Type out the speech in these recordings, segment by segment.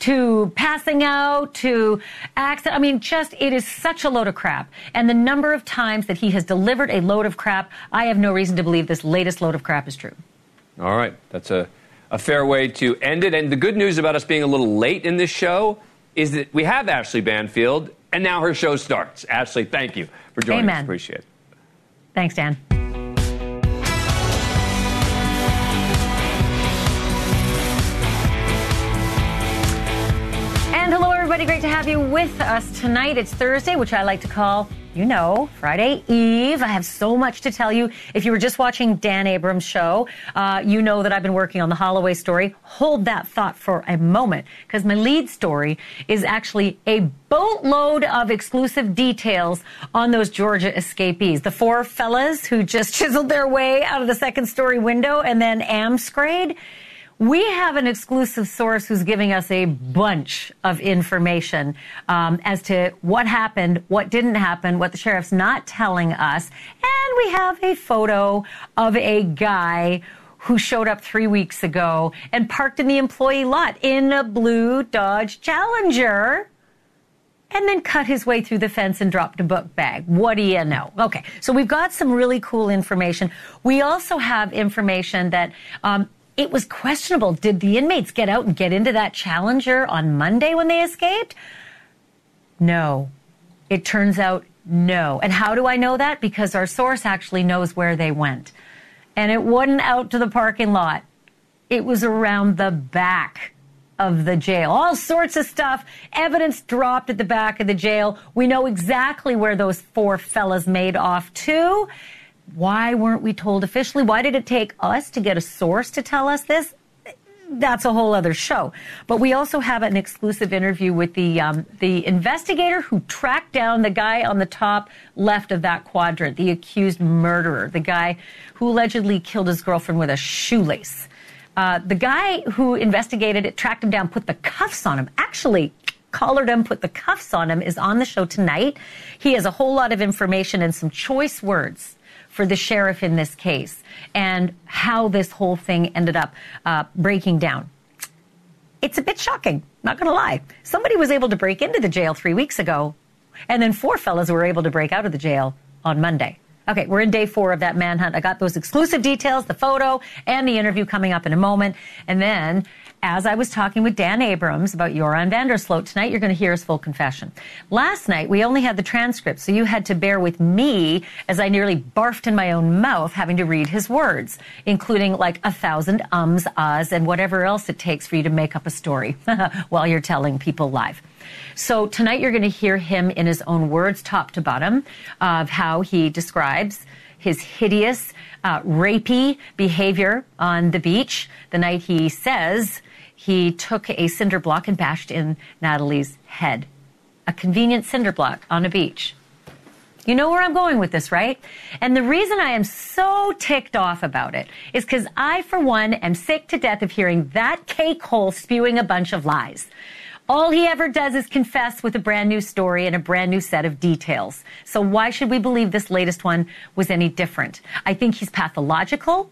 to passing out to accident. I mean, just it is such a load of crap. And the number of times that he has delivered a load of crap, I have no reason to believe this latest load of crap is true. All right, that's a a fair way to end it. And the good news about us being a little late in this show is that we have Ashleigh Banfield, and now her show starts. Ashleigh, thank you for joining Amen. us. Appreciate it. Thanks, Dan. Everybody. Great to have you with us tonight. It's Thursday, which I like to call, you know, Friday Eve. I have so much to tell you. If you were just watching Dan Abrams' show, uh, you know that I've been working on the Holloway story. Hold that thought for a moment, because my lead story is actually a boatload of exclusive details on those Georgia escapees. The four fellas who just chiseled their way out of the second story window and then amscrayed. We have an exclusive source who's giving us a bunch of information um, as to what happened, what didn't happen, what the sheriff's not telling us. And we have a photo of a guy who showed up three weeks ago and parked in the employee lot in a blue Dodge Challenger and then cut his way through the fence and dropped a book bag. What do you know? Okay, so we've got some really cool information. We also have information that um, it was questionable. Did the inmates get out and get into that Challenger on Monday when they escaped? No. It turns out no. And how do I know that? Because our source actually knows where they went. And it wasn't out to the parking lot. It was around the back of the jail. All sorts of stuff. Evidence dropped at the back of the jail. We know exactly where those four fellas made off to. Why weren't we told officially? Why did it take us to get a source to tell us this? That's a whole other show. But we also have an exclusive interview with the um, the investigator who tracked down the guy on the top left of that quadrant, the accused murderer, the guy who allegedly killed his girlfriend with a shoelace. Uh, the guy who investigated it, tracked him down, put the cuffs on him. Actually, collared him, put the cuffs on him, is on the show tonight. He has a whole lot of information and some choice words for the sheriff in this case and how this whole thing ended up uh, breaking down. It's a bit shocking, not going to lie. Somebody was able to break into the jail three weeks ago, and then four fellas were able to break out of the jail on Monday. Okay, we're in day four of that manhunt. I got those exclusive details, the photo, and the interview coming up in a moment. And then, as I was talking with Dan Abrams about Joran van der Sloot, tonight you're going to hear his full confession. Last night, we only had the transcript, so you had to bear with me as I nearly barfed in my own mouth having to read his words, including like a thousand ums, ahs, and whatever else it takes for you to make up a story while you're telling people live. So tonight you're going to hear him in his own words, top to bottom, of how he describes his hideous, uh, rapey behavior on the beach the night he says he took a cinder block and bashed in Natalee's head. A convenient cinder block on a beach. You know where I'm going with this, right? And the reason I am so ticked off about it is because I, for one, am sick to death of hearing that cake hole spewing a bunch of lies. All he ever does is confess with a brand new story and a brand new set of details. So why should we believe this latest one was any different? I think he's pathological.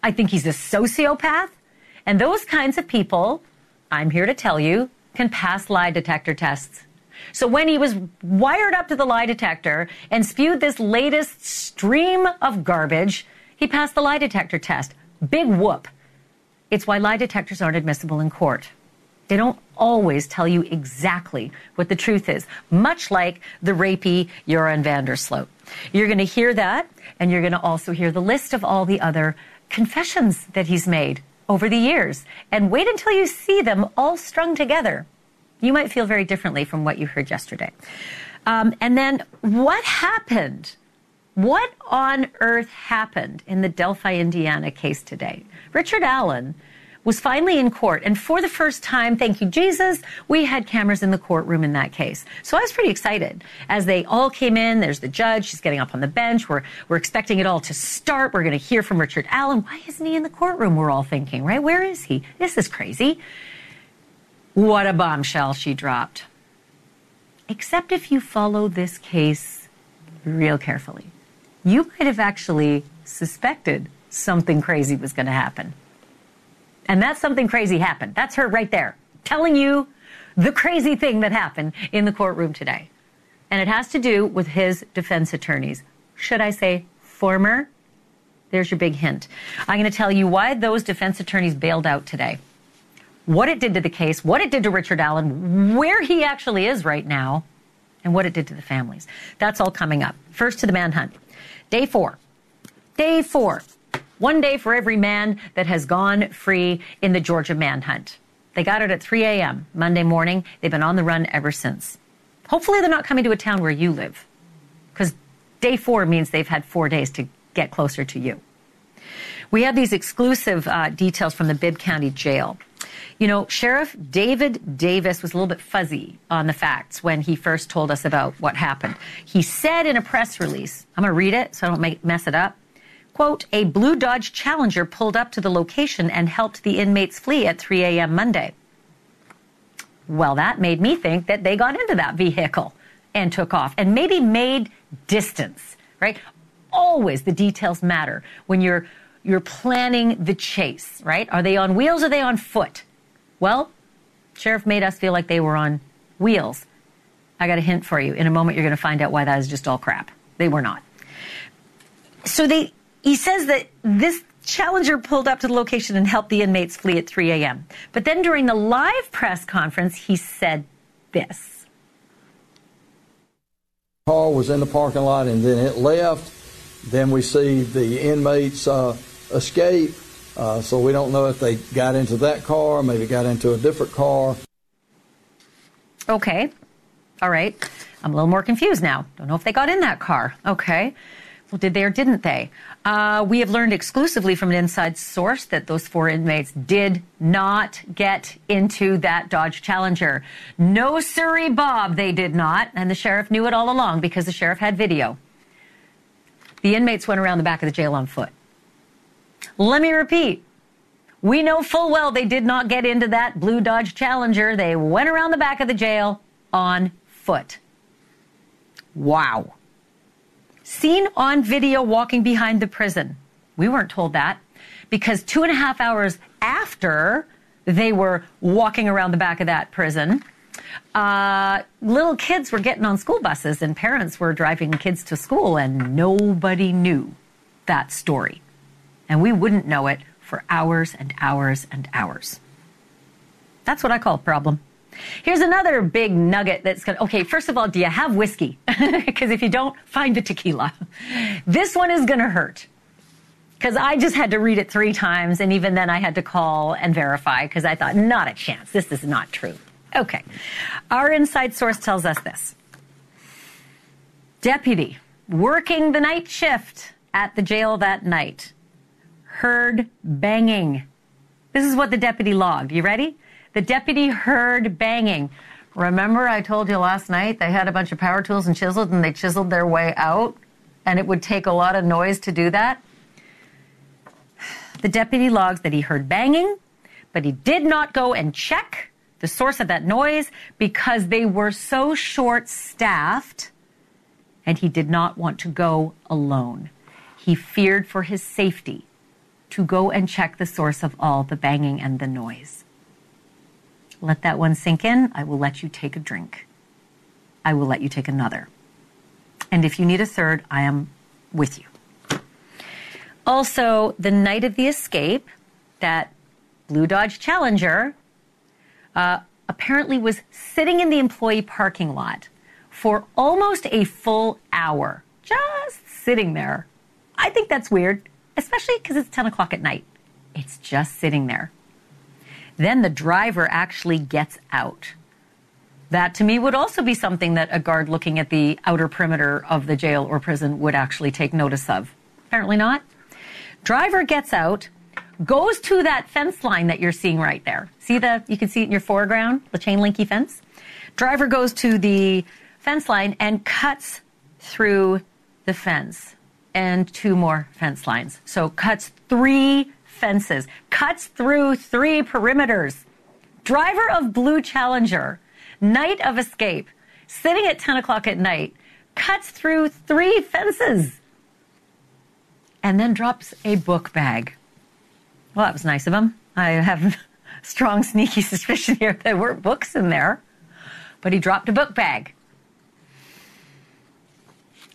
I think he's a sociopath. And those kinds of people, I'm here to tell you, can pass lie detector tests. So when he was wired up to the lie detector and spewed this latest stream of garbage, he passed the lie detector test. Big whoop. It's why lie detectors aren't admissible in court. They don't always tell you exactly what the truth is, much like the rapey Joran van der You're going to hear that, and you're going to also hear the list of all the other confessions that he's made over the years. And wait until you see them all strung together. You might feel very differently from what you heard yesterday. Um, and then what happened? What on earth happened in the Delphi, Indiana case today? Richard Allen was finally in court. And for the first time, thank you, Jesus, we had cameras in the courtroom in that case. So I was pretty excited as they all came in. There's the judge. She's getting up on the bench. We're, we're expecting it all to start. We're going to hear from Richard Allen. Why isn't he in the courtroom? We're all thinking, right? Where is he? This is crazy. What a bombshell she dropped. Except if you follow this case real carefully, you might have actually suspected something crazy was going to happen. And that's something crazy happened. That's her right there telling you the crazy thing that happened in the courtroom today. And it has to do with his defense attorneys. Should I say former? There's your big hint. I'm going to tell you why those defense attorneys bailed out today, what it did to the case, what it did to Richard Allen, where he actually is right now, and what it did to the families. That's all coming up. First to the manhunt. Day four. Day four. One day for every man that has gone free in the Georgia manhunt. They got it at 3 a.m. Monday morning. They've been on the run ever since. Hopefully, they're not coming to a town where you live, because day four means they've had four days to get closer to you. We have these exclusive uh, details from the Bibb County Jail. You know, Sheriff David Davis was a little bit fuzzy on the facts when he first told us about what happened. He said in a press release, I'm going to read it so I don't make, mess it up. Quote, a blue Dodge Challenger pulled up to the location and helped the inmates flee at 3 a.m. Monday. Well, that made me think that they got into that vehicle and took off and maybe made distance, right? Always the details matter when you're you're planning the chase, right? Are they on wheels or are they on foot? Well, sheriff made us feel like they were on wheels. I got a hint for you. In a moment you're going to find out why that is just all crap. They were not. So they he says that this Challenger pulled up to the location and helped the inmates flee at 3 a.m. But then during the live press conference, he said this. Car was in the parking lot and then it left. Then we see the inmates uh, escape. Uh, so we don't know if they got into that car, maybe got into a different car. Okay. All right. I'm a little more confused now. Don't know if they got in that car. Okay. Did they or didn't they? Uh, we have learned exclusively from an inside source that those four inmates did not get into that Dodge Challenger. No, Surrey Bob, they did not. And the sheriff knew it all along because the sheriff had video. The inmates went around the back of the jail on foot. Let me repeat. We know full well they did not get into that blue Dodge Challenger. They went around the back of the jail on foot. Wow seen on video walking behind the prison. We weren't told that because two and a half hours after they were walking around the back of that prison, uh, little kids were getting on school buses and parents were driving kids to school, and nobody knew that story. And we wouldn't know it for hours and hours and hours. That's what I call a problem. Here's another big nugget that's going to, okay, first of all, do you have whiskey? Because if you don't, find the tequila. This one is going to hurt. Because I just had to read it three times, and even then I had to call and verify because I thought, not a chance. This is not true. Okay. Our inside source tells us this Deputy working the night shift at the jail that night heard banging. This is what the deputy logged. You ready? The deputy heard banging. Remember, I told you last night they had a bunch of power tools and chisels and they chiseled their way out, and it would take a lot of noise to do that? The deputy logs that he heard banging, but he did not go and check the source of that noise because they were so short staffed and he did not want to go alone. He feared for his safety to go and check the source of all the banging and the noise. Let that one sink in. I will let you take a drink. I will let you take another. And if you need a third, I am with you. Also, the night of the escape, that Blue Dodge Challenger uh, apparently was sitting in the employee parking lot for almost a full hour, just sitting there. I think that's weird, especially because it's 10 o'clock at night. It's just sitting there. Then the driver actually gets out. That to me would also be something that a guard looking at the outer perimeter of the jail or prison would actually take notice of. Apparently not. Driver gets out, goes to that fence line that you're seeing right there. See the, you can see it in your foreground, the chain linky fence. Driver goes to the fence line and cuts through the fence and two more fence lines. So cuts three fences, cuts through three perimeters. Driver of Blue Challenger, night of escape, sitting at 10 o'clock at night, cuts through three fences and then drops a book bag. Well, that was nice of him. I have strong, sneaky suspicion here there weren't books in there, but he dropped a book bag.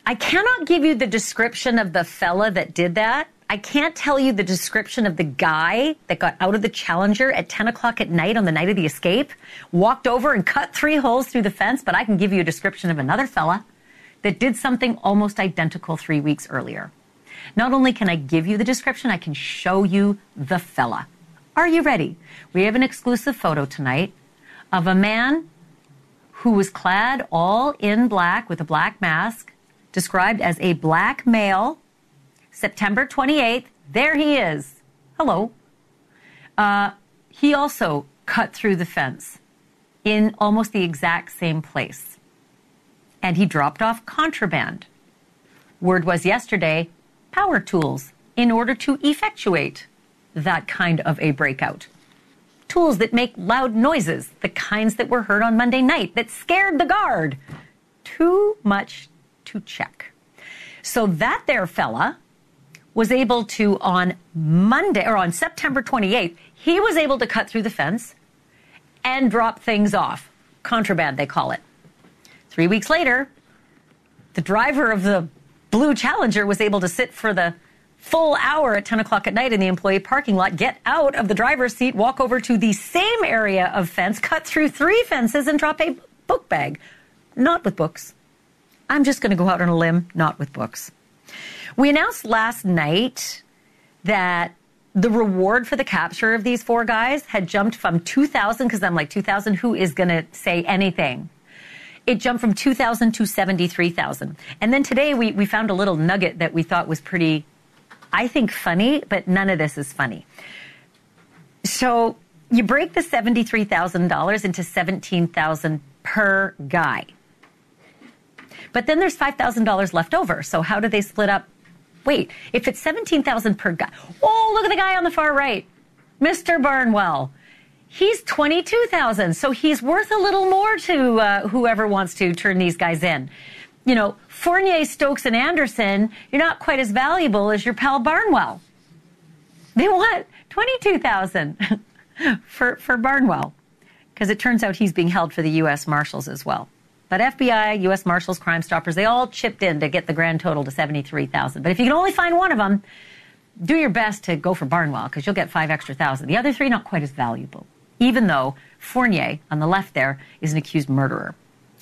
I cannot give you the description of the fella that did that. I can't tell you the description of the guy that got out of the Challenger at 10 o'clock at night on the night of the escape, walked over and cut three holes through the fence, but I can give you a description of another fella that did something almost identical three weeks earlier. Not only can I give you the description, I can show you the fella. Are you ready? We have an exclusive photo tonight of a man who was clad all in black with a black mask, described as a black male. September 28th, there he is. Hello. Uh, he also cut through the fence in almost the exact same place. And he dropped off contraband. Word was yesterday power tools in order to effectuate that kind of a breakout. Tools that make loud noises, the kinds that were heard on Monday night that scared the guard. Too much to check. So that there fella was able to, on Monday or on September 28th, he was able to cut through the fence and drop things off. Contraband, they call it. Three weeks later, the driver of the Blue Challenger was able to sit for the full hour at 10 o'clock at night in the employee parking lot, get out of the driver's seat, walk over to the same area of fence, cut through three fences, and drop a book bag. Not with books. I'm just going to go out on a limb, not with books. We announced last night that the reward for the capture of these four guys had jumped from 2,000, because I'm like, 2,000, who is going to say anything? it jumped from 2,000 to 73,000. And then today we, we found a little nugget that we thought was pretty, I think, funny, but none of this is funny. So you break the $73,000 into 17,000 per guy. But then there's $5,000 left over. So how do they split up? Wait, if it's 17,000 per guy. Oh, look at the guy on the far right. Mr. Barnwell he's 22,000. So he's worth a little more to uh, whoever wants to turn these guys in. You know, Fournier, Stokes, and Anderson, you're not quite as valuable as your pal Barnwell. They want 22,000 for, for Barnwell because it turns out he's being held for the U.S. Marshals as well. But FBI, U.S. Marshals, Crime Stoppers, they all chipped in to get the grand total to 73,000. But if you can only find one of them, do your best to go for Barnwell because you'll get five extra thousand. The other three, not quite as valuable even though Fournier, on the left there, is an accused murderer.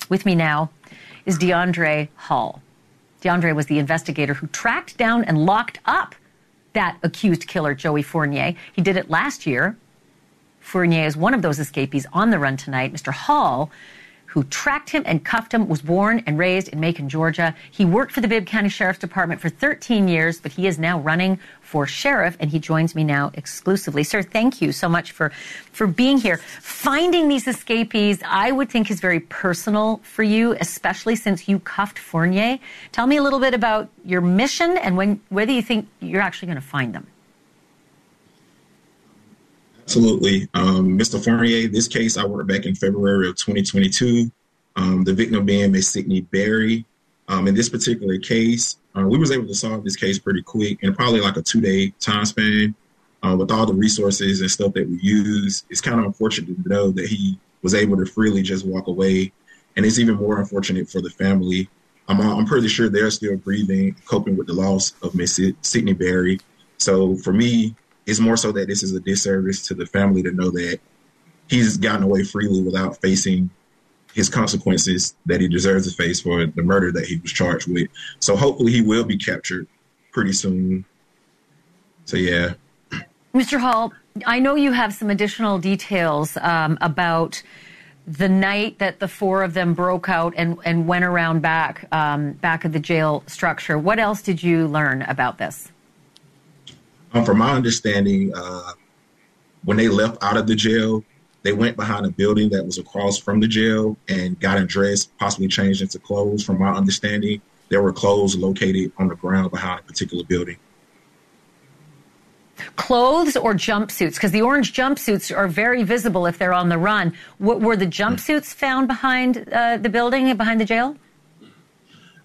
With me now is DeAndre Hall. DeAndre was the investigator who tracked down and locked up that accused killer, Joey Fournier. He did it last year. Fournier is one of those escapees on the run tonight. Mr. Hall who tracked him and cuffed him, was born and raised in Macon, Georgia. He worked for the Bibb County Sheriff's Department for 13 years, but he is now running for sheriff, and he joins me now exclusively. Sir, thank you so much for, for being here. Finding these escapees, I would think, is very personal for you, especially since you cuffed Fournier. Tell me a little bit about your mission and when, whether you think you're actually going to find them. Absolutely. Um, Mr. Fournier, this case I worked back in February of 2022. Um, the victim being Miss Sydney Berry. Um, in this particular case, uh, we was able to solve this case pretty quick in probably like a two day time span. Uh, with all the resources and stuff that we use, it's kind of unfortunate to know that he was able to freely just walk away. And it's even more unfortunate for the family. I'm, I'm pretty sure they're still breathing, coping with the loss of Miss Sydney Berry. So for me, it's more so that this is a disservice to the family to know that he's gotten away freely without facing his consequences that he deserves to face for the murder that he was charged with. So hopefully he will be captured pretty soon. So yeah. Mr. Hall, I know you have some additional details um, about the night that the four of them broke out and, and went around back um, back of the jail structure. What else did you learn about this? Um, from my understanding, uh, when they left out of the jail, they went behind a building that was across from the jail and got undressed, possibly changed into clothes. From my understanding, there were clothes located on the ground behind a particular building. Clothes or jumpsuits? Because the orange jumpsuits are very visible if they're on the run. What, were the jumpsuits found behind uh, the building, behind the jail?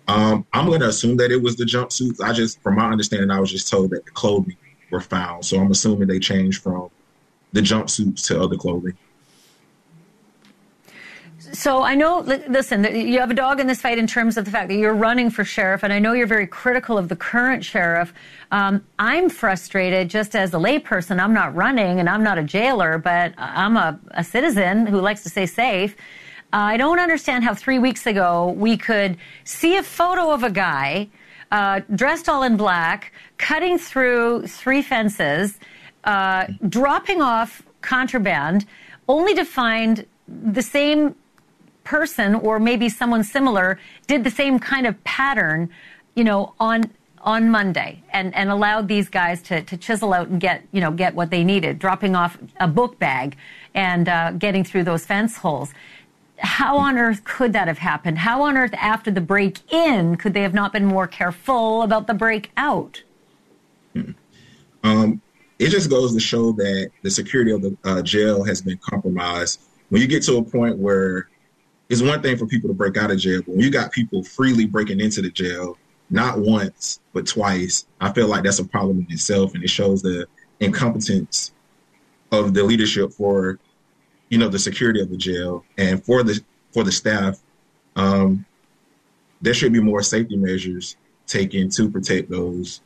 Um, I'm going to assume that it was the jumpsuits. I just, from my understanding, I was just told that the clothing were found. So I'm assuming they changed from the jumpsuits to other clothing. So I know, listen, you have a dog in this fight in terms of the fact that you're running for sheriff, and I know you're very critical of the current sheriff. Um, I'm frustrated just as a layperson. I'm not running and I'm not a jailer, but I'm a, a citizen who likes to stay safe. Uh, I don't understand how three weeks ago we could see a photo of a guy uh, dressed all in black, cutting through three fences, uh, dropping off contraband, only to find the same person or maybe someone similar did the same kind of pattern, you know, on on Monday and, and allowed these guys to, to chisel out and get, you know, get what they needed, dropping off a book bag and uh, getting through those fence holes. How on earth could that have happened? How on earth, after the break in, could they have not been more careful about the break out? Um, it just goes to show that the security of the uh, jail has been compromised. When you get to a point where it's one thing for people to break out of jail, but when you got people freely breaking into the jail, not once but twice, I feel like that's a problem in itself, and it shows the incompetence of the leadership for, you know, the security of the jail and for the for the staff. Um, there should be more safety measures taken to protect those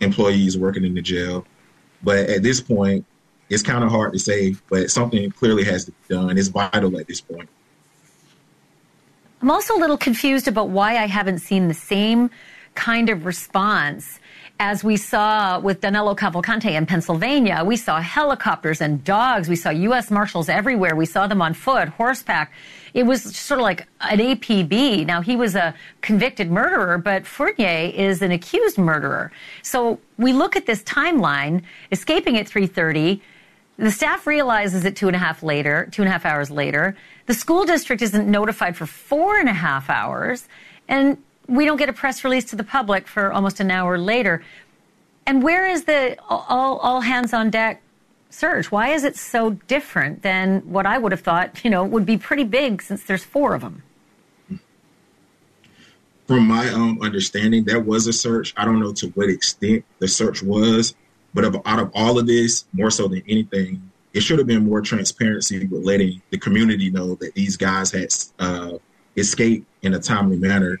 employees working in the jail. But at this point, it's kind of hard to say, but something clearly has to be done. It's vital at this point. I'm also a little confused about why I haven't seen the same kind of response as we saw with Danilo Cavalcante in Pennsylvania. We saw helicopters and dogs. We saw U.S. Marshals everywhere. We saw them on foot, horseback. It was sort of like an APB. Now, he was a convicted murderer, but Fournier is an accused murderer. So we look at this timeline, escaping at 330. The staff realizes it two and a half later, two and a half hours later. The school district isn't notified for four and a half hours, and we don't get a press release to the public for almost an hour later. And where is the all, all hands on deck search? Why is it so different than what I would have thought, you know, would be pretty big since there's four of them? From my own understanding, there was a search. I don't know to what extent the search was, but out of all of this, more so than anything, it should have been more transparency with letting the community know that these guys had uh, escaped in a timely manner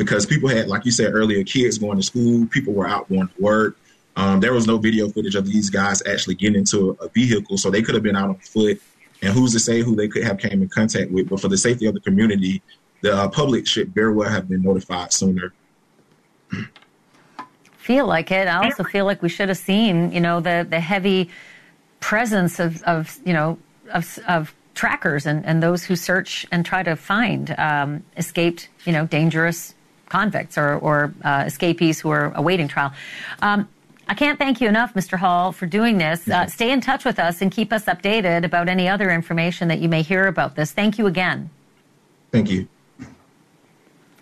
because people had, like you said earlier, kids going to school, people were out going to work. Um, there was no video footage of these guys actually getting into a, a, vehicle, so they could have been out on foot. And who's to say who they could have came in contact with? But for the safety of the community, the uh, public should very well have been notified sooner. Feel like it. I also feel like we should have seen, you know, the the heavy presence of, of you know, of, of trackers and, and those who search and try to find um, escaped, you know, dangerous convicts or, or uh, escapees who are awaiting trial. Um, I can't thank you enough, Mr. Hall, for doing this. Uh, stay in touch with us and keep us updated about any other information that you may hear about this. Thank you again. Thank you.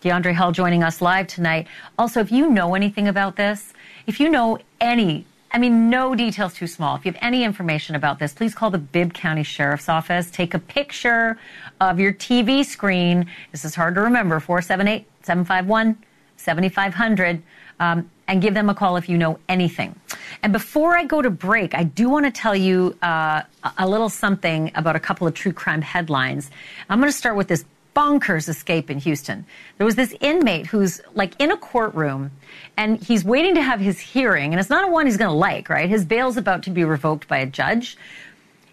DeAndre Hall joining us live tonight. Also, if you know anything about this, if you know any I mean, no details too small. If you have any information about this, please call the Bibb County Sheriff's Office. Take a picture of your TV screen. This is hard to remember 478 751 7500. Um, and give them a call if you know anything. And before I go to break, I do want to tell you uh, a little something about a couple of true crime headlines. I'm going to start with this bonkers escape in Houston. There was this inmate who's like in a courtroom and he's waiting to have his hearing, and it's not a one he's going to like, right? His bail's about to be revoked by a judge.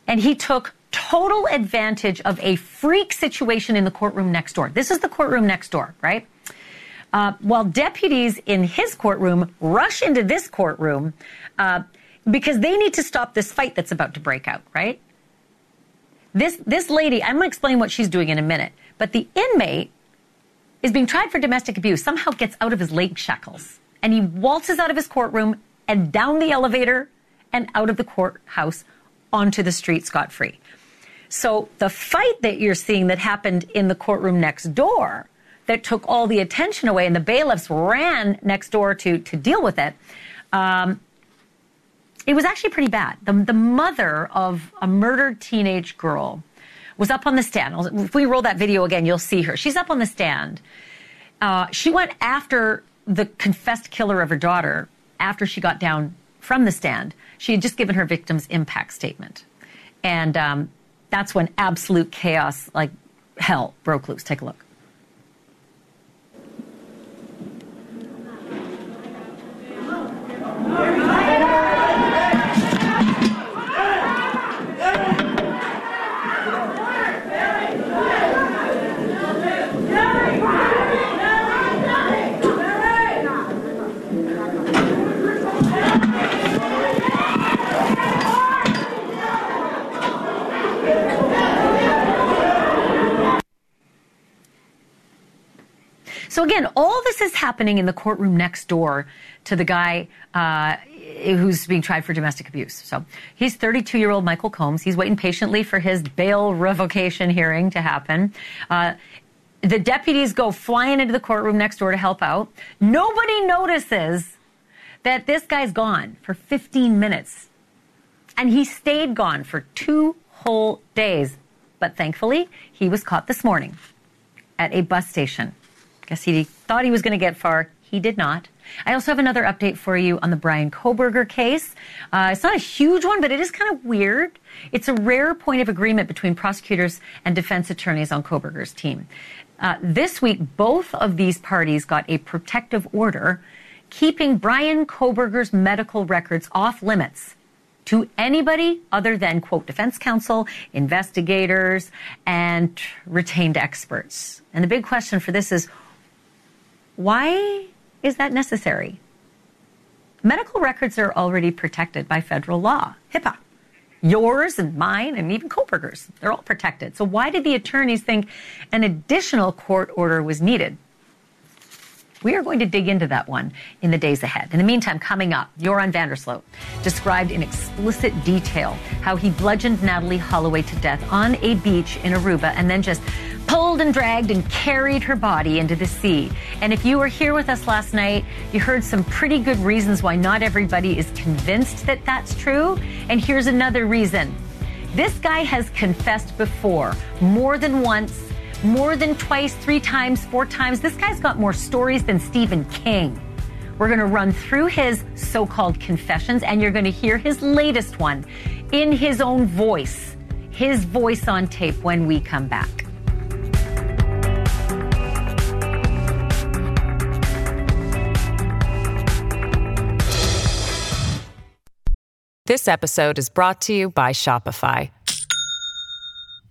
And he took total advantage of a freak situation in the courtroom next door. This is the courtroom next door, right? Uh, while deputies in his courtroom rush into this courtroom uh, because they need to stop this fight that's about to break out, right? This this lady, I'm going to explain what she's doing in a minute. But the inmate is being tried for domestic abuse, somehow gets out of his leg shackles and he waltzes out of his courtroom and down the elevator and out of the courthouse onto the street scot free. So the fight that you're seeing that happened in the courtroom next door that took all the attention away and the bailiffs ran next door to, to deal with it, um, it was actually pretty bad. The, the mother of a murdered teenage girl was up on the stand. If we roll that video again, you'll see her. She's up on the stand. Uh, she went after the confessed killer of her daughter after she got down from the stand. She had just given her victim's impact statement. And um, that's when absolute chaos, like hell, broke loose. Take a look. So again, all this is happening in the courtroom next door to the guy uh, who's being tried for domestic abuse. So he's 32 year old Michael Combs. He's waiting patiently for his bail revocation hearing to happen. Uh, the deputies go flying into the courtroom next door to help out. Nobody notices that this guy's gone for 15 minutes. And he stayed gone for two whole days. But thankfully, he was caught this morning at a bus station. Guess he thought he was going to get far. He did not. I also have another update for you on the Bryan Kohberger case. Uh, it's not a huge one, but it is kind of weird. It's a rare point of agreement between prosecutors and defense attorneys on Kohberger's team. Uh, this week, both of these parties got a protective order keeping Bryan Kohberger's medical records off limits to anybody other than, quote, defense counsel, investigators, and retained experts. And the big question for this is why is that necessary? Medical records are already protected by federal law, HIPAA. Yours and mine and even Kohberger's, they're all protected. So why did the attorneys think an additional court order was needed? We are going to dig into that one in the days ahead. In the meantime, coming up, Joran van der Sloot described in explicit detail how he bludgeoned Natalee Holloway to death on a beach in Aruba and then just pulled and dragged and carried her body into the sea. And if you were here with us last night, you heard some pretty good reasons why not everybody is convinced that that's true. And here's another reason. This guy has confessed before, more than once, more than twice, three times, four times. This guy's got more stories than Stephen King. We're going to run through his so called confessions, and you're going to hear his latest one in his own voice, his voice on tape when we come back. This episode is brought to you by Shopify.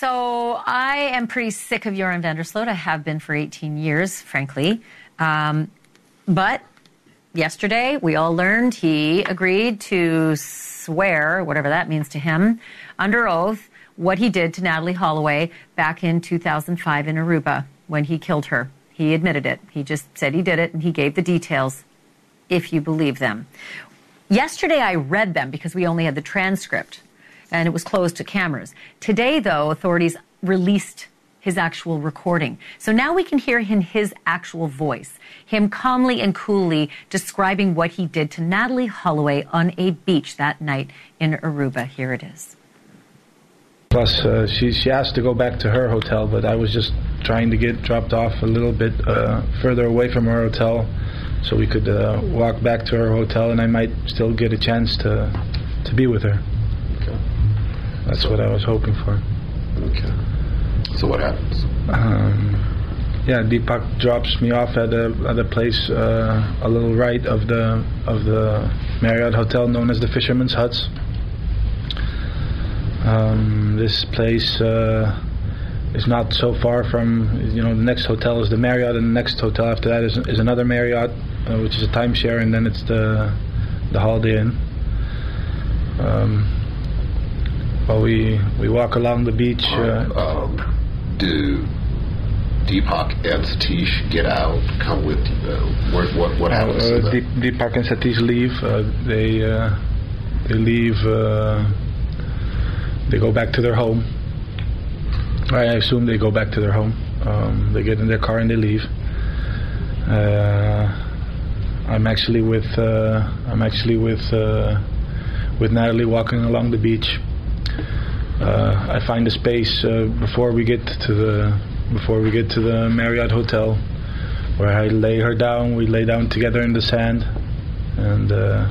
So I am pretty sick of Joran van der Sloot. I have been for 18 years, frankly. Um, but yesterday, we all learned he agreed to swear, whatever that means to him, under oath, what he did to Natalee Holloway back in 2005 in Aruba when he killed her. He admitted it. He just said he did it and he gave the details, if you believe them. Yesterday, I read them because we only had the transcript and it was closed to cameras. Today, though, authorities released his actual recording. So now we can hear in his actual voice, him calmly and coolly describing what he did to Natalee Holloway on a beach that night in Aruba. Here it is. Plus, uh, she, she asked to go back to her hotel, but I was just trying to get dropped off a little bit uh, further away from her hotel so we could uh, walk back to her hotel and I might still get a chance to, to be with her. That's what I was hoping for. Okay. So what happens? Um, yeah, Deepak drops me off at a at a place uh, a little right of the of the Marriott hotel known as the Fisherman's Huts. Um, this place uh, is not so far from, you know, the next hotel is the Marriott, and the next hotel after that is, is another Marriott, uh, which is a timeshare, and then it's the the Holiday Inn. Um, well, we we walk along the beach. Uh, um, do Deepak and Satish get out? Come with you? Uh, what what, what happens? Uh? Deep, Deepak and Satish leave. Uh, they uh, they leave. Uh, they go back to their home. I assume they go back to their home. Um, they get in their car and they leave. Uh, I'm actually with uh, I'm actually with uh, with Natalee walking along the beach. Uh, I find a space uh, before we get to the before we get to the Marriott hotel, where I lay her down. We lay down together in the sand, and uh,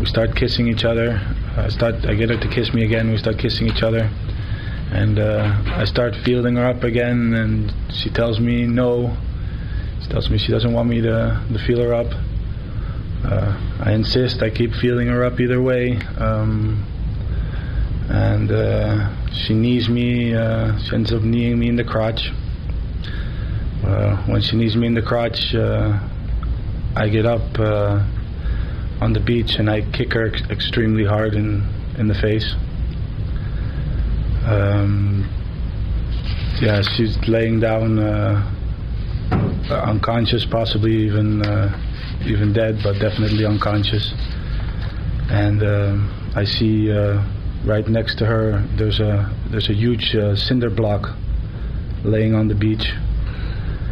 we start kissing each other. I start. I get her to kiss me again. We start kissing each other, and uh, I start feeling her up again. And she tells me no. She tells me she doesn't want me to, to feel her up. Uh, I insist. I keep feeling her up either way. Um, and uh, she knees me. Uh, she ends up kneeing me in the crotch. Uh, when she knees me in the crotch, uh, I get up uh, on the beach and I kick her ex- extremely hard in in the face. Um, yeah, she's laying down, uh, unconscious, possibly even even dead, but definitely unconscious. And um I see right next to her there's a there's a huge uh, cinder block laying on the beach.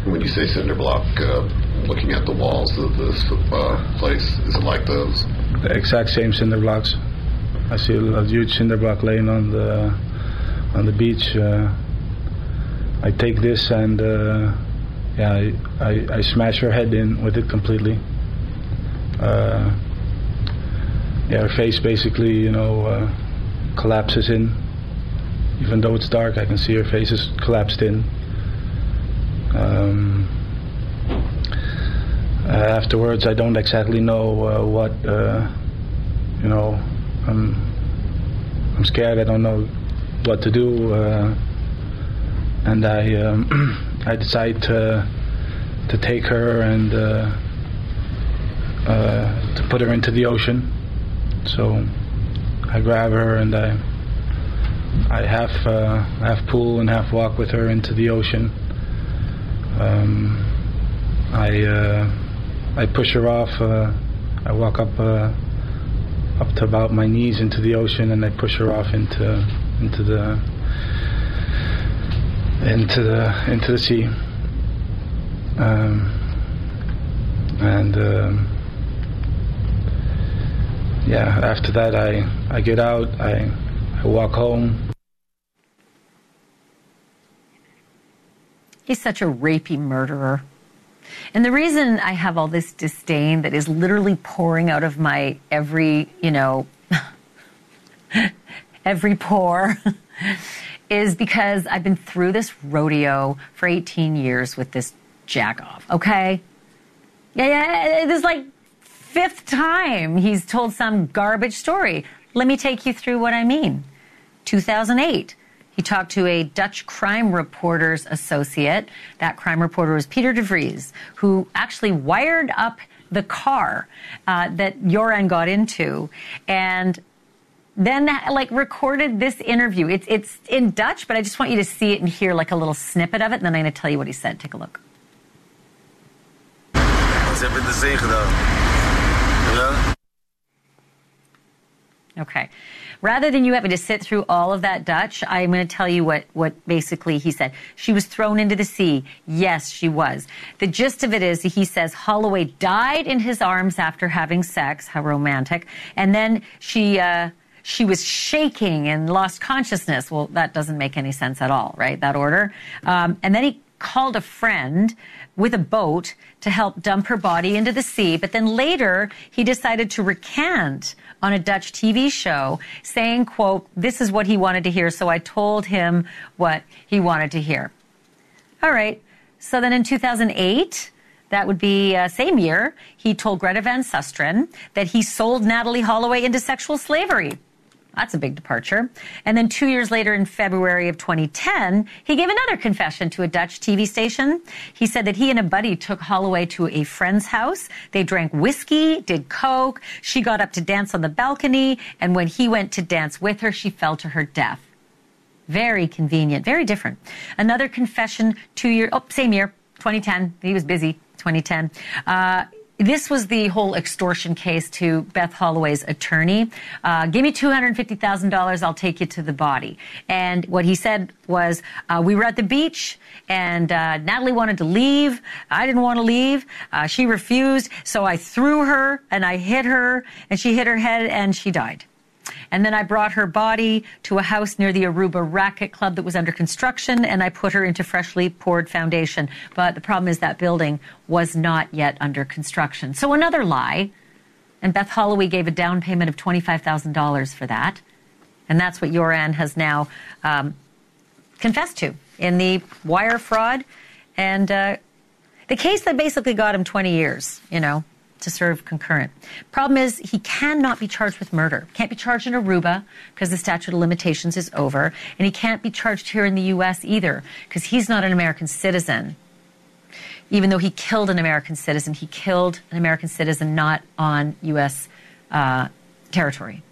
When you say cinder block, uh, looking at the walls of this uh, place, is it like those? the exact same cinder blocks. I see a, huge cinder block laying on the on the beach. Uh, I take this and uh, yeah, I, I, I smash her head in with it completely. Uh, yeah, her face basically, you know, uh, collapses in. Even though it's dark, I can see her face is collapsed in. Um, uh, afterwards, I don't exactly know uh, what, uh, you know, I'm, I'm scared. I don't know what to do, uh, and I, um, I decide to, to take her and uh, uh, to put her into the ocean. So I grab her and I, I half, uh, half pull and half walk with her into the ocean. Um, I uh, I push her off. Uh, I walk up uh, up to about my knees into the ocean, and I push her off into into the into the into the sea. Um, and um, yeah, after that, I I get out. I I walk home. He's such a rapey murderer. And the reason I have all this disdain that is literally pouring out of my every, you know, every pore is because I've been through this rodeo for 18 years with this jack off, okay? Yeah, yeah, this is like fifth time he's told some garbage story. Let me take you through what I mean. 2008. He talked to a Dutch crime reporter's associate. That crime reporter was Peter de Vries, who actually wired up the car uh, that Joran got into and then like recorded this interview. It's it's in Dutch, but I just want you to see it and hear like a little snippet of it, and then I'm going to tell you what he said. Take a look. Ze hebben de zee gedaan. Okay. Rather than you having to sit through all of that Dutch, I'm going to tell you what, what basically he said. She was thrown into the sea. Yes, she was. The gist of it is he says Holloway died in his arms after having sex. How romantic. And then she, uh, she was shaking and lost consciousness. Well, that doesn't make any sense at all, right? That order. Um, and then he called a friend with a boat to help dump her body into the sea. But then later he decided to recant on a Dutch TV show saying, quote, this is what he wanted to hear. So I told him what he wanted to hear. All right. So then in 2008, that would be uh, same year, he told Greta Van Susteren that he sold Natalee Holloway into sexual slavery. That's a big departure. And then two years later, in February of 2010, he gave another confession to a Dutch TV station. He said that he and a buddy took Holloway to a friend's house. They drank whiskey, did coke. She got up to dance on the balcony. And when he went to dance with her, she fell to her death. Very convenient, very different. Another confession two year, oh, same year, 2010. He was busy, 2010. Uh, this was the whole extortion case to Beth Holloway's attorney. Uh, give me $250,000, I'll take you to the body. And what he said was, uh, we were at the beach and uh, Natalee wanted to leave. I didn't want to leave. Uh, she refused. So I threw her and I hit her and she hit her head and she died. And then I brought her body to a house near the Aruba Racquet Club that was under construction, and I put her into freshly poured foundation. But the problem is that building was not yet under construction. So another lie. And Beth Holloway gave a down payment of $25,000 for that. And that's what Joran has now um, confessed to in the wire fraud and uh, the case that basically got him 20 years, you know to serve concurrent. Problem is, he cannot be charged with murder. Can't be charged in Aruba because the statute of limitations is over. And he can't be charged here in the U.S. either because he's not an American citizen. Even though he killed an American citizen, he killed an American citizen not on U.S. Uh, territory.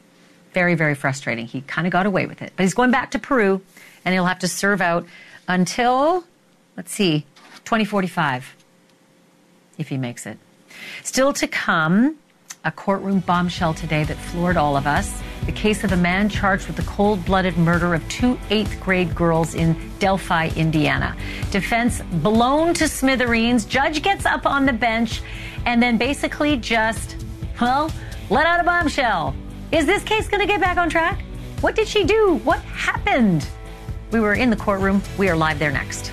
Very, very frustrating. He kind of got away with it. But he's going back to Peru and he'll have to serve out until, let's see, 2045 if he makes it. Still to come, a courtroom bombshell today that floored all of us. The case of a man charged with the cold blooded murder of two eighth grade girls in Delphi, Indiana. Defense blown to smithereens. Judge gets up on the bench and then basically just, well, let out a bombshell. Is this case going to get back on track? What did she do? What happened? We were in the courtroom. We are live there next.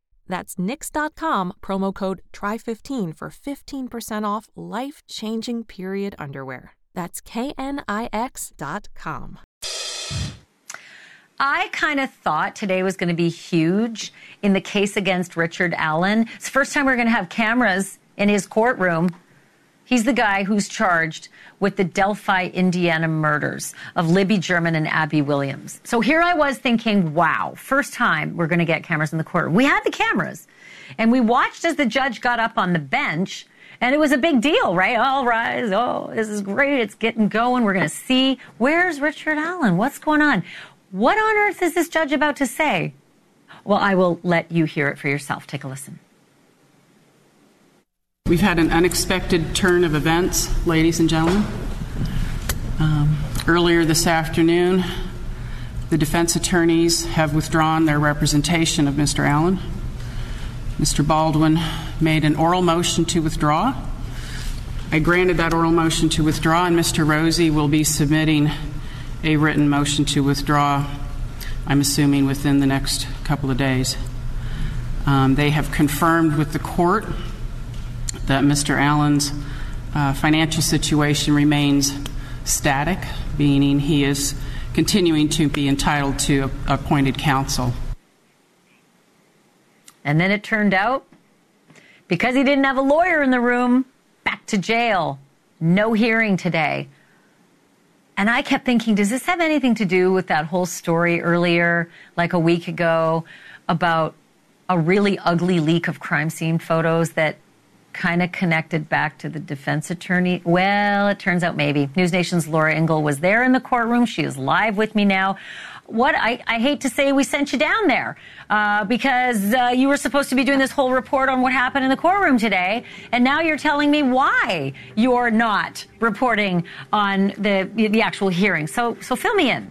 That's Knix.com, promo code TRY15 for 15% off life changing period underwear. That's KNIX.com. I kind of thought today was going to be huge in the case against Richard Allen. It's the first time we're going to have cameras in his courtroom. He's the guy who's charged with the Delphi, Indiana murders of Libby German and Abby Williams. So here I was thinking, wow, first time we're going to get cameras in the court. We had the cameras. And we watched as the judge got up on the bench. And it was a big deal, right? All rise. Oh, this is great. It's getting going. We're going to see. Where's Richard Allen? What's going on? What on earth is this judge about to say? Well, I will let you hear it for yourself. Take a listen. We've had an unexpected turn of events, ladies and gentlemen. Um, earlier this afternoon, the defense attorneys have withdrawn their representation of Mr. Allen. Mr. Baldwin made an oral motion to withdraw. I granted that oral motion to withdraw, and Mr. Rozzi will be submitting a written motion to withdraw, I'm assuming within the next couple of days. Um, they have confirmed with the court that Mr. Allen's uh, financial situation remains static, meaning he is continuing to be entitled to appointed counsel. And then it turned out, because he didn't have a lawyer in the room, back to jail. No hearing today. And I kept thinking, does this have anything to do with that whole story earlier, like a week ago, about a really ugly leak of crime scene photos that kind of connected back to the defense attorney? Well, it turns out maybe. News Nation's Laura Ingle was there in the courtroom. She is live with me now. What I, I hate to say, we sent you down there uh, because uh, you were supposed to be doing this whole report on what happened in the courtroom today, and now you're telling me why you're not reporting on the the actual hearing. So, so fill me in.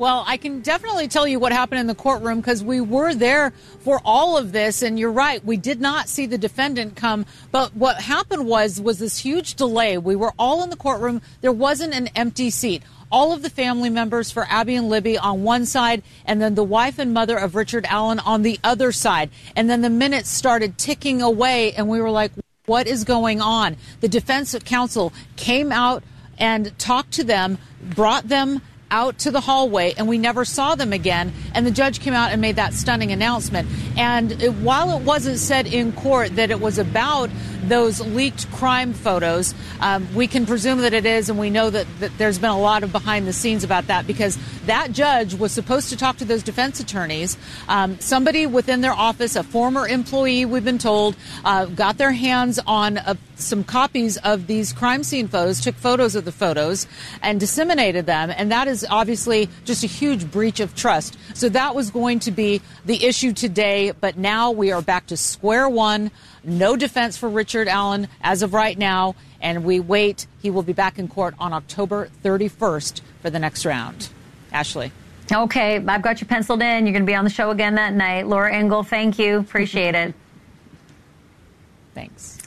Well, I can definitely tell you what happened in the courtroom because we were there for all of this. And you're right, we did not see the defendant come. But what happened was was this huge delay. We were all in the courtroom. There wasn't an empty seat. All of the family members for Abby and Libby on one side, and then the wife and mother of Richard Allen on the other side. And then the minutes started ticking away, and we were like, what is going on? The defense counsel came out and talked to them, brought them out to the hallway and we never saw them again. And the judge came out and made that stunning announcement. And it, while it wasn't said in court that it was about those leaked crime photos, um, we can presume that it is. And we know that, that there's been a lot of behind the scenes about that because that judge was supposed to talk to those defense attorneys. Um, somebody within their office, a former employee, we've been told, uh, got their hands on a some copies of these crime scene photos, took photos of the photos, and disseminated them. And that is obviously just a huge breach of trust. So that was going to be the issue today. But now we are back to square one. No defense for Richard Allen as of right now. And we wait. He will be back in court on October 31st for the next round. Ashleigh. Okay, I've got you penciled in. You're going to be on the show again that night. Laura Ingle, thank you. Appreciate it. Thanks.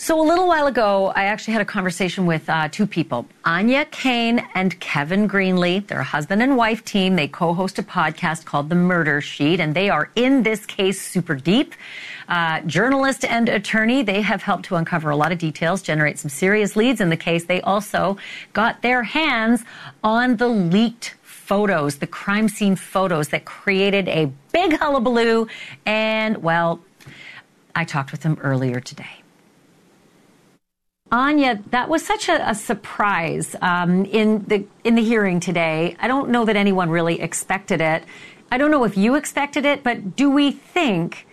So, a little while ago, I actually had a conversation with uh, two people, Aine Cain and Kevin Greenlee. They're a husband and wife team. They co host a podcast called The Murder Sheet, and they are in this case super deep. Uh, journalist and attorney, they have helped to uncover a lot of details, generate some serious leads in the case. They also got their hands on the leaked photos, the crime scene photos that created a big hullabaloo. And, well, I talked with them earlier today. Aine, that was such a, a surprise um, in the in the hearing today. I don't know that anyone really expected it. I don't know if you expected it, but do we think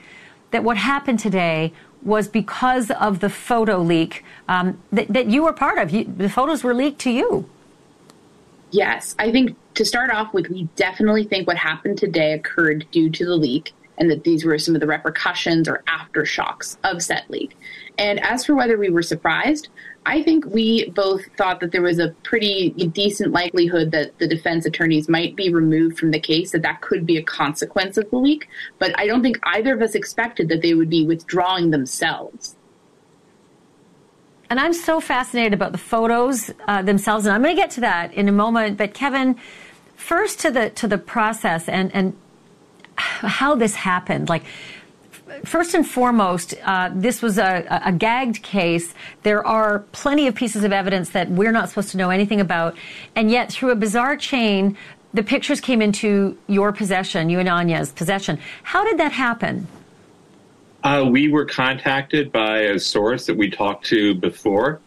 that what happened today was because of the photo leak um, that, that, you were part of? You, the photos were leaked to you. Yes, I think to start off with, we definitely think what happened today occurred due to the leak and that these were some of the repercussions or aftershocks of said leak. And as for whether we were surprised, I think we both thought that there was a pretty decent likelihood that the defense attorneys might be removed from the case, that that could be a consequence of the leak. But I don't think either of us expected that they would be withdrawing themselves. And I'm so fascinated about the photos uh, themselves, and I'm going to get to that in a moment. But Kevin, first to the to the process and and how this happened, like first and foremost, uh, this was a, a, gagged case. There are plenty of pieces of evidence that we're not supposed to know anything about. And yet, through a bizarre chain, the pictures came into your possession, you and Aine's possession. How did that happen? Uh, we were contacted by a source that we talked to before,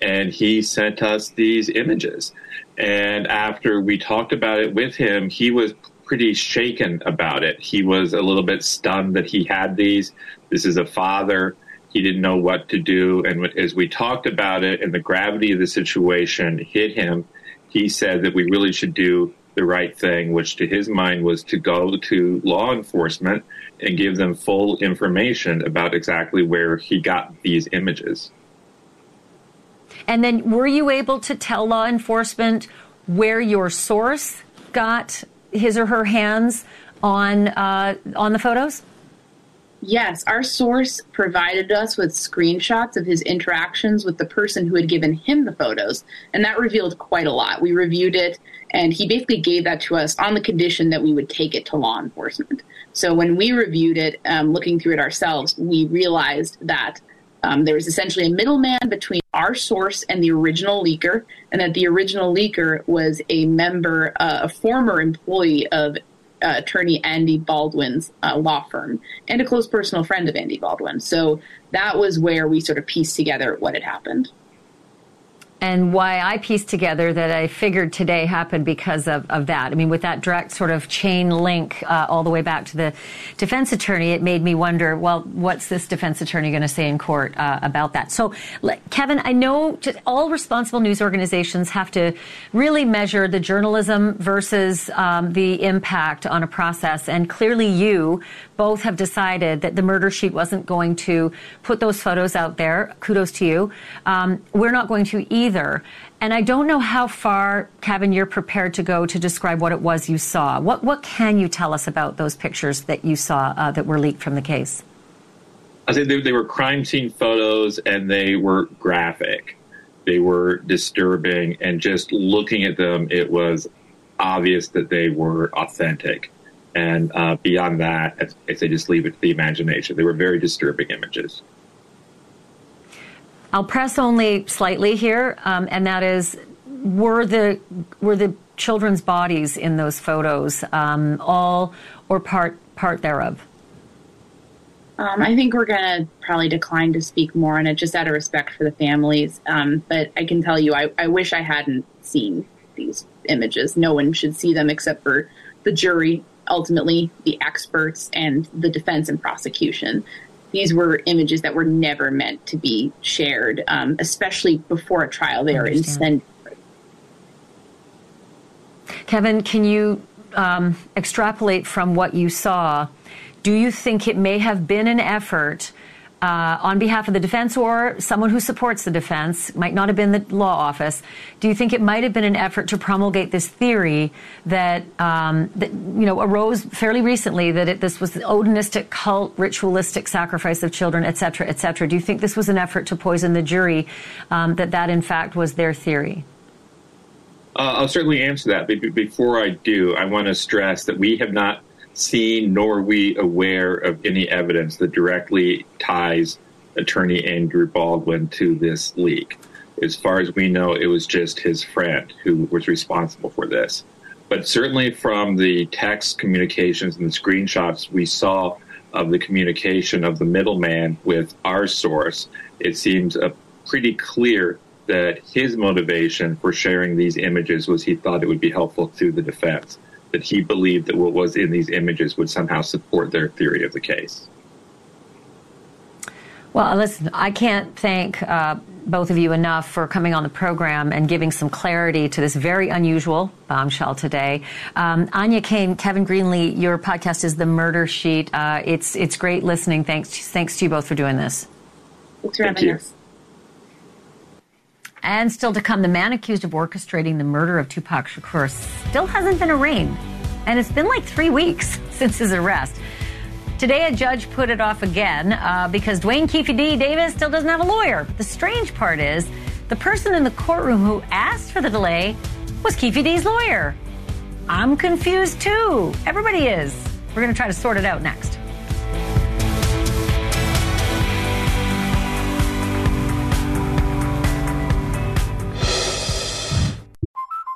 and he sent us these images. And after we talked about it with him, he was pretty shaken about it. He was a little bit stunned that he had these. This is a father. He didn't know what to do. And as we talked about it and the gravity of the situation hit him, he said that we really should do the right thing, which to his mind was to go to law enforcement and give them full information about exactly where he got these images. And then were you able to tell law enforcement where your source got his or her hands on uh, on the photos? Yes, our source provided us with screenshots of his interactions with the person who had given him the photos, and that revealed quite a lot. We reviewed it, and he basically gave that to us on the condition that we would take it to law enforcement. So when we reviewed it, um, looking through it ourselves, we realized that um, there was essentially a middleman between our source and the original leaker, and that the original leaker was a member, uh, a former employee of uh, attorney Andy Baldwin's uh, law firm and a close personal friend of Andy Baldwin. So that was where we sort of pieced together what had happened. And why I pieced together that I figured today happened because of, of that. I mean, with that direct sort of chain link uh, all the way back to the defense attorney, it made me wonder, well, what's this defense attorney going to say in court uh, about that? So, Kevin, I know all responsible news organizations have to really measure the journalism versus um, the impact on a process. And clearly, you both have decided that the murder sheet wasn't going to put those photos out there. Kudos to you. Um, we're not going to either. And I don't know how far, Kevin, you're prepared to go to describe what it was you saw. What, what can you tell us about those pictures that you saw uh, that were leaked from the case? I think they, they were crime scene photos and they were graphic. They were disturbing, and just looking at them, it was obvious that they were authentic. And uh, beyond that, if they just leave it to the imagination, they were very disturbing images. I'll press only slightly here, um, and that is, were the were the children's bodies in those photos um, all or part part thereof? Um, I think we're going to probably decline to speak more on it, just out of respect for the families. Um, but I can tell you, I, I wish I hadn't seen these images. No one should see them except for the jury, ultimately the experts, and the defense and prosecution these were images that were never meant to be shared, um, especially before a trial. They are incendiary. Kevin, can you um, extrapolate from what you saw? Do you think it may have been an effort uh, on behalf of the defense or someone who supports the defense, might not have been the law office. Do you think it might have been an effort to promulgate this theory that, um, that you know, arose fairly recently that it, this was the odinistic cult, ritualistic sacrifice of children, et cetera, et cetera? Do you think this was an effort to poison the jury, um, that that in fact was their theory? Uh, I'll certainly answer that. But before I do, I want to stress that we have not seen nor are we aware of any evidence that directly ties attorney Andrew Baldwin to this leak. As far as we know, it was just his friend who was responsible for this. But certainly from the text communications and the screenshots we saw of the communication of the middleman with our source, it seems pretty clear that his motivation for sharing these images was he thought it would be helpful to the defense that he believed that what was in these images would somehow support their theory of the case. Well, listen, I can't thank uh, both of you enough for coming on the program and giving some clarity to this very unusual bombshell today. Um, Aine Cain, Kevin Greenlee, your podcast is The Murder Sheet. Uh, it's it's great listening. Thanks thanks to you both for doing this. Thanks for having us. And still to come, the man accused of orchestrating the murder of Tupac Shakur still hasn't been arraigned. And it's been like three weeks since his arrest. Today, a judge put it off again uh, because Duane Keffe D. Davis still doesn't have a lawyer. The strange part is the person in the courtroom who asked for the delay was Keffe D's lawyer. I'm confused too. Everybody is. We're going to try to sort it out next.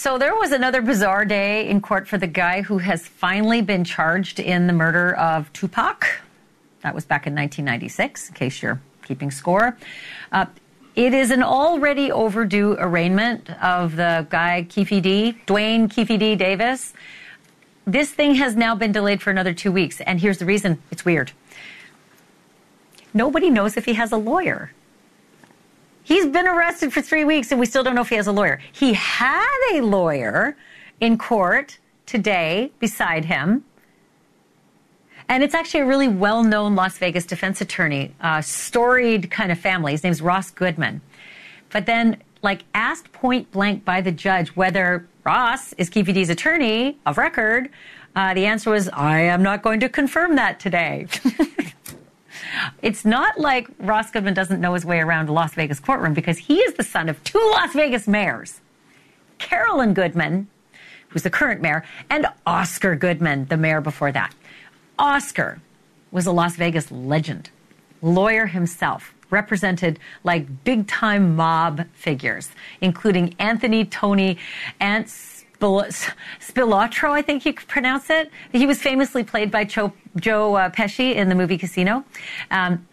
So there was another bizarre day in court for the guy who has finally been charged in the murder of Tupac. That was back in 1996, in case you're keeping score. Uh, it is an already overdue arraignment of the guy Keffe D, Duane Keffe D Davis. This thing has now been delayed for another two weeks, and here's the reason: it's weird. Nobody knows if he has a lawyer. He's been arrested for three weeks and we still don't know if he has a lawyer. He had a lawyer in court today beside him. And it's actually a really well known Las Vegas defense attorney, uh, storied kind of family. His name's Ross Goodman. But then, like, asked point blank by the judge whether Ross is Keffe D's attorney of record, uh, the answer was, I am not going to confirm that today. It's not like Ross Goodman doesn't know his way around a Las Vegas courtroom because he is the son of two Las Vegas mayors. Carolyn Goodman, who's the current mayor, and Oscar Goodman, the mayor before that. Oscar was a Las Vegas legend, lawyer himself, represented like big time mob figures, including Anthony Tony and Spilotro, I think you could pronounce it. He was famously played by Joe, Joe uh, Pesci in the movie Casino. Um,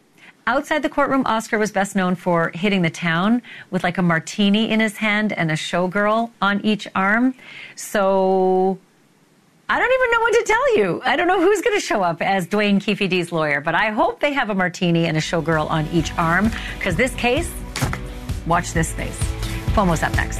outside the courtroom, Oscar was best known for hitting the town with like a martini in his hand and a showgirl on each arm. So I don't even know what to tell you. I don't know who's going to show up as Duane Keffe lawyer, but I hope they have a martini and a showgirl on each arm because this case, watch this space. Cuomo's up next.